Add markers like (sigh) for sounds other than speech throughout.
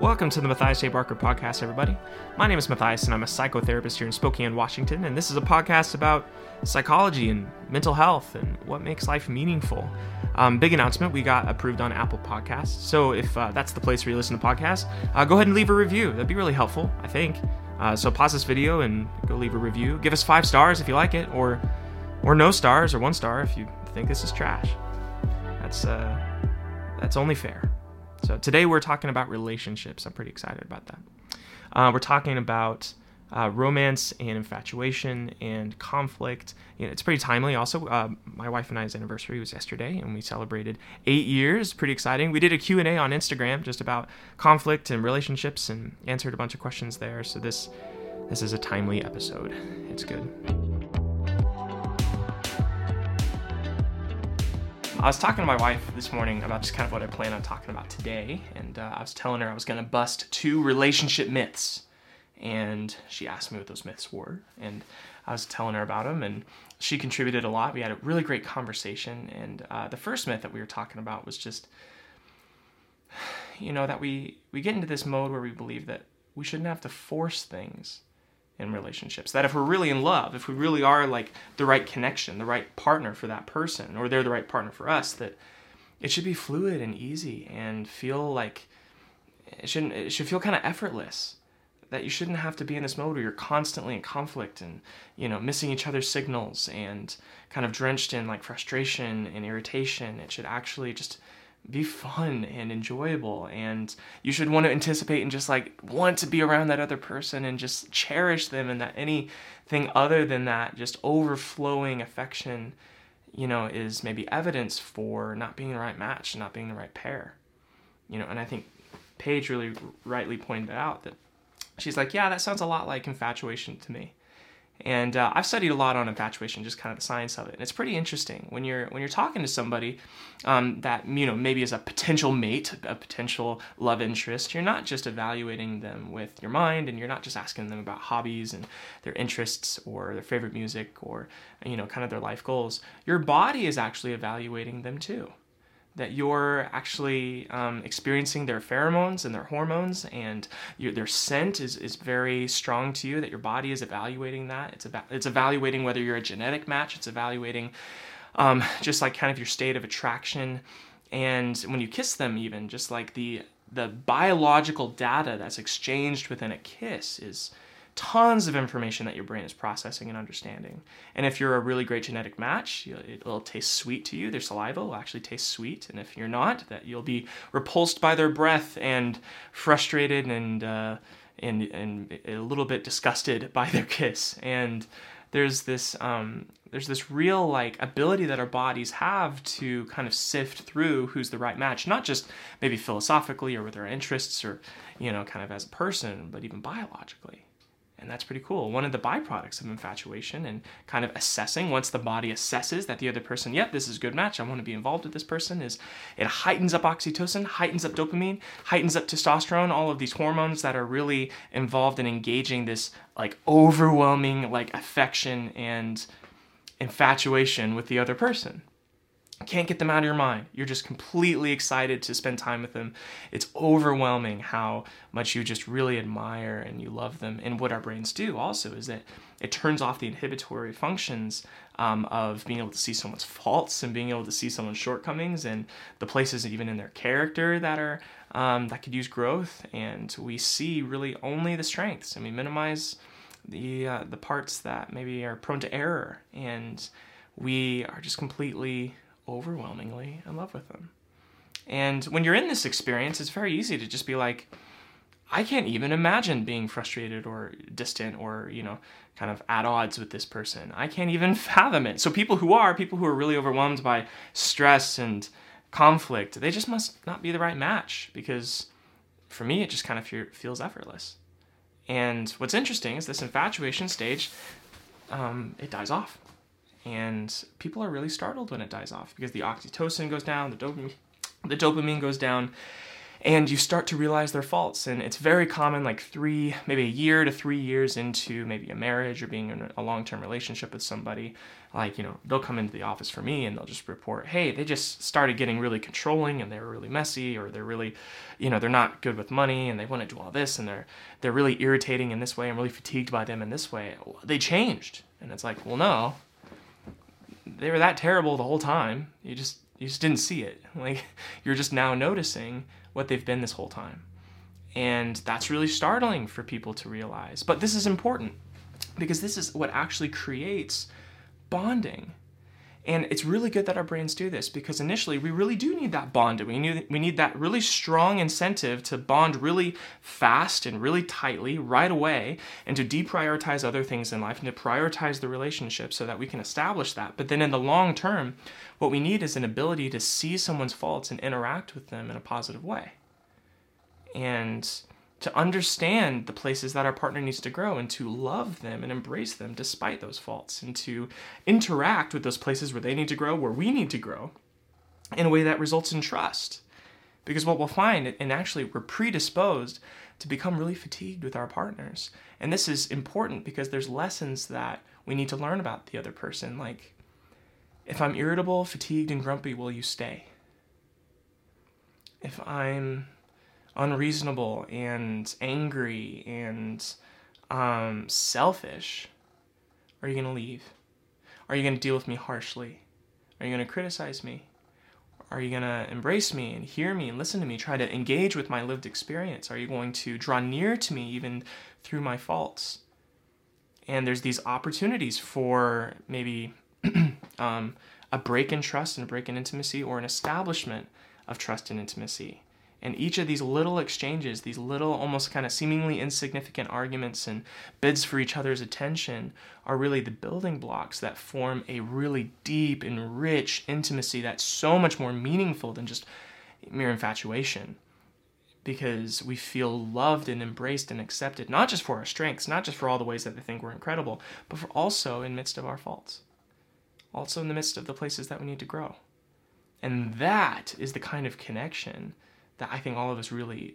Welcome to the Matthias J. Barker podcast, everybody. My name is Matthias, and I'm a psychotherapist here in Spokane, Washington, and this is a podcast about psychology and mental health and what makes life meaningful. Um, big announcement: we got approved on Apple Podcasts, so if uh, that's the place where you listen to podcasts, uh, go ahead and leave a review. That'd be really helpful, I think. Uh, so pause this video and go leave a review. Give us five stars if you like it, or or no stars, or one star if you think this is trash. That's uh, that's only fair. So today we're talking about relationships. I'm pretty excited about that. Uh, we're talking about uh, romance and infatuation and conflict. You know, it's pretty timely. Also, uh, my wife and I's anniversary was yesterday, and we celebrated eight years. Pretty exciting. We did a Q and A on Instagram just about conflict and relationships, and answered a bunch of questions there. So this this is a timely episode. It's good. I was talking to my wife this morning about just kind of what I plan on talking about today, and uh, I was telling her I was going to bust two relationship myths, and she asked me what those myths were, and I was telling her about them, and she contributed a lot. We had a really great conversation, and uh, the first myth that we were talking about was just, (sighs) you know, that we we get into this mode where we believe that we shouldn't have to force things in relationships. That if we're really in love, if we really are like the right connection, the right partner for that person, or they're the right partner for us, that it should be fluid and easy and feel like it shouldn't it should feel kind of effortless. That you shouldn't have to be in this mode where you're constantly in conflict and you know missing each other's signals and kind of drenched in like frustration and irritation. It should actually just be fun and enjoyable and you should want to anticipate and just like want to be around that other person and just cherish them and that anything other than that just overflowing affection you know is maybe evidence for not being the right match not being the right pair. You know and i think paige really rightly pointed out that she's like yeah that sounds a lot like infatuation to me and uh, I've studied a lot on infatuation, just kind of the science of it. And it's pretty interesting when you're when you're talking to somebody um, that you know maybe is a potential mate, a potential love interest. You're not just evaluating them with your mind, and you're not just asking them about hobbies and their interests or their favorite music or you know kind of their life goals. Your body is actually evaluating them too that you're actually um, experiencing their pheromones and their hormones and your, their scent is, is very strong to you that your body is evaluating that. It's, about, it's evaluating whether you're a genetic match. It's evaluating um, just like kind of your state of attraction. And when you kiss them even just like the the biological data that's exchanged within a kiss is tons of information that your brain is processing and understanding. And if you're a really great genetic match, it'll taste sweet to you. Their saliva will actually taste sweet. And if you're not, that you'll be repulsed by their breath and frustrated and uh, and and a little bit disgusted (laughs) by their kiss. And there's this um, there's this real like ability that our bodies have to kind of sift through who's the right match, not just maybe philosophically or with our interests or you know kind of as a person, but even biologically. And that's pretty cool. One of the byproducts of infatuation and kind of assessing, once the body assesses that the other person, yep, this is a good match, I want to be involved with this person, is it heightens up oxytocin, heightens up dopamine, heightens up testosterone, all of these hormones that are really involved in engaging this like overwhelming like affection and infatuation with the other person can't get them out of your mind. You're just completely excited to spend time with them. It's overwhelming how much you just really admire and you love them. And what our brains do also is that it turns off the inhibitory functions um, of being able to see someone's faults and being able to see someone's shortcomings and the places even in their character that are um, that could use growth. And we see really only the strengths, and we minimize the uh, the parts that maybe are prone to error. And we are just completely overwhelmingly in love with them. And when you're in this experience, it's very easy to just be like, I can't even imagine being frustrated or distant or, you know, kind of at odds with this person. I can't even (laughs) fathom it. So people who are, people who are really overwhelmed by stress and conflict, they just must not be the right match because for me, it just kind of feels effortless. And what's interesting is this infatuation stage, um, it dies off and people are really startled when it dies off because the oxytocin goes down, the dopamine, the dopamine goes down, and you start to realize their faults. And it's very common like three maybe a year to three years into maybe a marriage or being in a long-term relationship with somebody like you know they'll come into the office for me and they'll just report hey they just started getting really controlling and they were really messy or they're really you know they're not good with money and they want to do all this and they're they're really irritating in this way i'm really fatigued by them in this way. They changed. And it's like well no they were that terrible the whole time you just you just didn't see it (laughs) like you're just now noticing what they've been this whole time. And that's really startling for people to realize. But this is important because this is what actually creates bonding. And it's really good that our brains do this because initially we really do need that bond. We need, we need that really strong incentive to bond really fast and really tightly right away and to deprioritize other things in life and to prioritize the relationship so that we can establish that. But then in the long term, what we need is an ability to see someone's faults and interact with them in a positive way. And to understand the places that our partner needs to grow and to love them and embrace them despite those faults and to interact with those places where they need to grow, where we need to grow in a way that results in trust. Because what we'll find, and actually we're predisposed to become really fatigued with our partners. And this is important because there's lessons that we need to learn about the other person, like if I'm irritable, fatigued, and grumpy, will you stay? If I'm unreasonable and angry and um, selfish, are you going to leave? Are you going to deal with me harshly? Are you going to criticize me? Are you going to embrace me and hear me and listen to me, try to engage with my lived experience? Are you going to draw near to me even through my faults? And there's these opportunities for maybe (clears throat) um, a break in trust and a break in intimacy, or an establishment of trust and intimacy. And each of these little exchanges, these little, almost kind of seemingly insignificant arguments and bids for each other's attention, are really the building blocks that form a really deep and rich intimacy that's so much more meaningful than just mere infatuation. Because we feel loved and embraced and accepted, not just for our strengths, not just for all the ways that they think we're incredible, but for also in midst of our faults also in the midst of the places that we need to grow. And that is the kind of connection that I think all of us really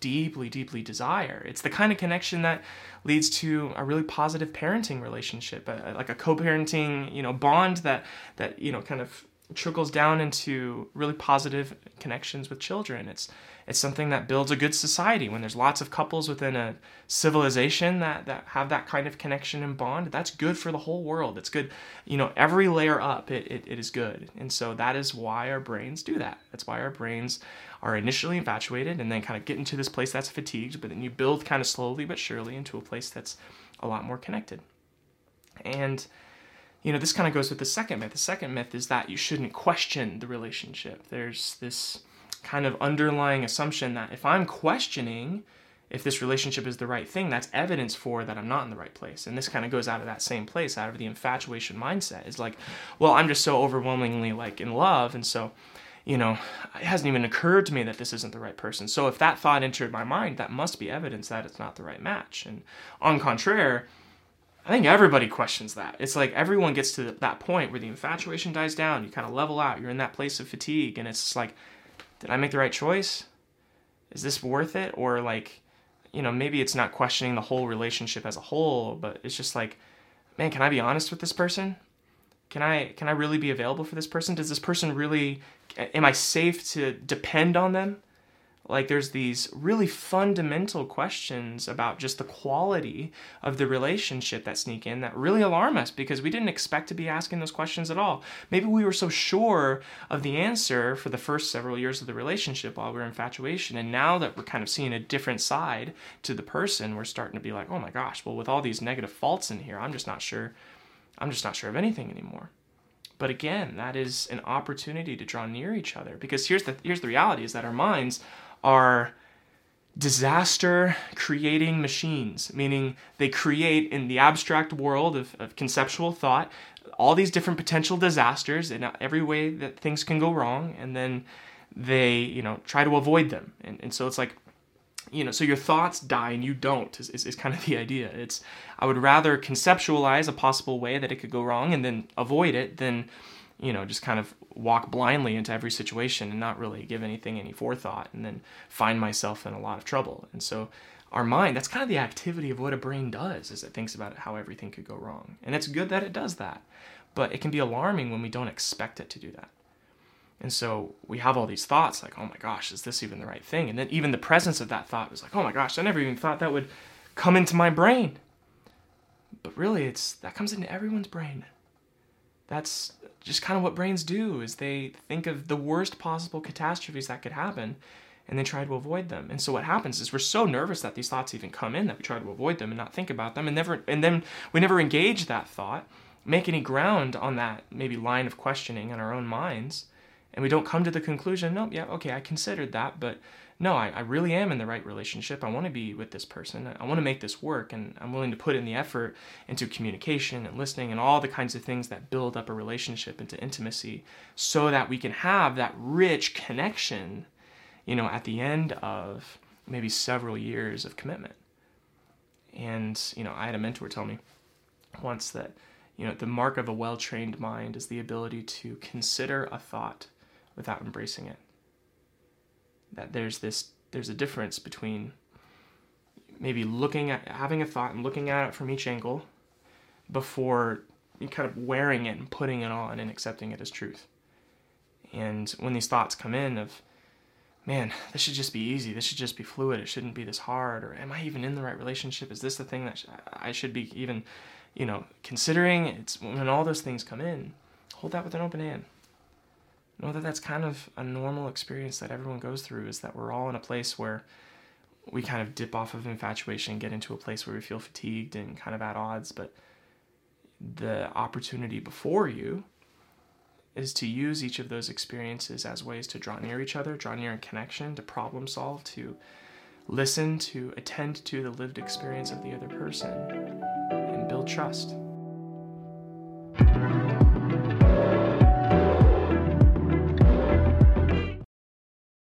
deeply, deeply desire. It's the kind of connection that leads to a really positive parenting relationship, a, like a co-parenting, you know, bond that that you know kind of trickles down into really positive connections with children. It's it's something that builds a good society. When there's lots of couples within a civilization that that have that kind of connection and bond, that's good for the whole world. It's good, you know, every layer up, it, it, it is good. And so that is why our brains do that. That's why our brains are initially infatuated and then kind of get into this place that's fatigued, but then you build kind of slowly but surely into a place that's a lot more connected. And you know, this kind of goes with the second myth. The second myth is that you shouldn't question the relationship. There's this kind of underlying assumption that if I'm questioning if this relationship is the right thing, that's evidence for that I'm not in the right place. And this kind of goes out of that same place, out of the infatuation mindset. Is like, well, I'm just so overwhelmingly like in love, and so, you know, it hasn't even occurred to me that this isn't the right person. So if that thought entered my mind, that must be evidence that it's not the right match. And on contraire, I think everybody questions that. It's like everyone gets to that point where the infatuation dies down, you kind of level out, you're in that place of fatigue, and it's like, did I make the right choice? Is this worth it? Or like, you know, maybe it's not questioning the whole relationship as a whole, but it's just like, man, can I be honest with this person? Can I can I really be available for this person? Does this person really am I safe to depend on them? Like there's these really fundamental questions about just the quality of the relationship that sneak in that really alarm us because we didn't expect to be asking those questions at all. Maybe we were so sure of the answer for the first several years of the relationship while we are infatuation and now that we're kind of seeing a different side to the person we're starting to be like oh my gosh well with all these negative faults in here i'm just not sure i'm just not sure of anything anymore. But again that is an opportunity to draw near each other because here's the here's the reality is that our minds are disaster creating machines, meaning they create in the abstract world of, of conceptual thought all these different potential disasters in every way that things can go wrong, and then they, you know, try to avoid them. And, and so it's like, you know, so your thoughts die and you don't is, is, is kind of the idea. It's, I would rather conceptualize a possible way that it could go wrong and then avoid it than you know, just kind of walk blindly into every situation and not really give anything any forethought and then find myself in a lot of trouble. And so our mind, that's kind of the activity of what a brain does, is it thinks about how everything could go wrong. And it's good that it does that. But it can be alarming when we don't expect it to do that. And so we have all these thoughts like, oh my gosh, is this even the right thing? And then even the presence of that thought was like, oh my gosh, I never even thought that would come into my brain. But really, it's that comes into everyone's brain. That's just kind of what brains do is they think of the worst possible catastrophes that could happen and they try to avoid them. And so what happens is we're so nervous that these thoughts even come in that we try to avoid them and not think about them and never and then we never engage that thought, make any ground on that maybe line of questioning in our own minds and we don't come to the conclusion, nope, yeah, okay, I considered that, but no, I, I really am in the right relationship. I want to be with this person. I want to make this work, and I'm willing to put in the effort into communication and listening and all the kinds of things that build up a relationship into intimacy so that we can have that rich connection, you know, at the end of maybe several years of commitment. And, you know, I had a mentor tell me once that, you know, the mark of a well trained mind is the ability to consider a thought without embracing it. That there's this there's a difference between maybe looking at having a thought and looking at it from each angle before kind of wearing it and putting it on and accepting it as truth. And when these thoughts come in of, man, this should just be easy. This should just be fluid. It shouldn't be this hard. Or am I even in the right relationship? Is this the thing that I should be even, you know, considering? It's when all those things come in, hold that with an open hand know that that's kind of a normal experience that everyone goes through is that we're all in a place where we kind of dip off of infatuation get into a place where we feel fatigued and kind of at odds but the opportunity before you is to use each of those experiences as ways to draw near each other draw near in connection to problem solve to listen to attend to the lived experience of the other person and build trust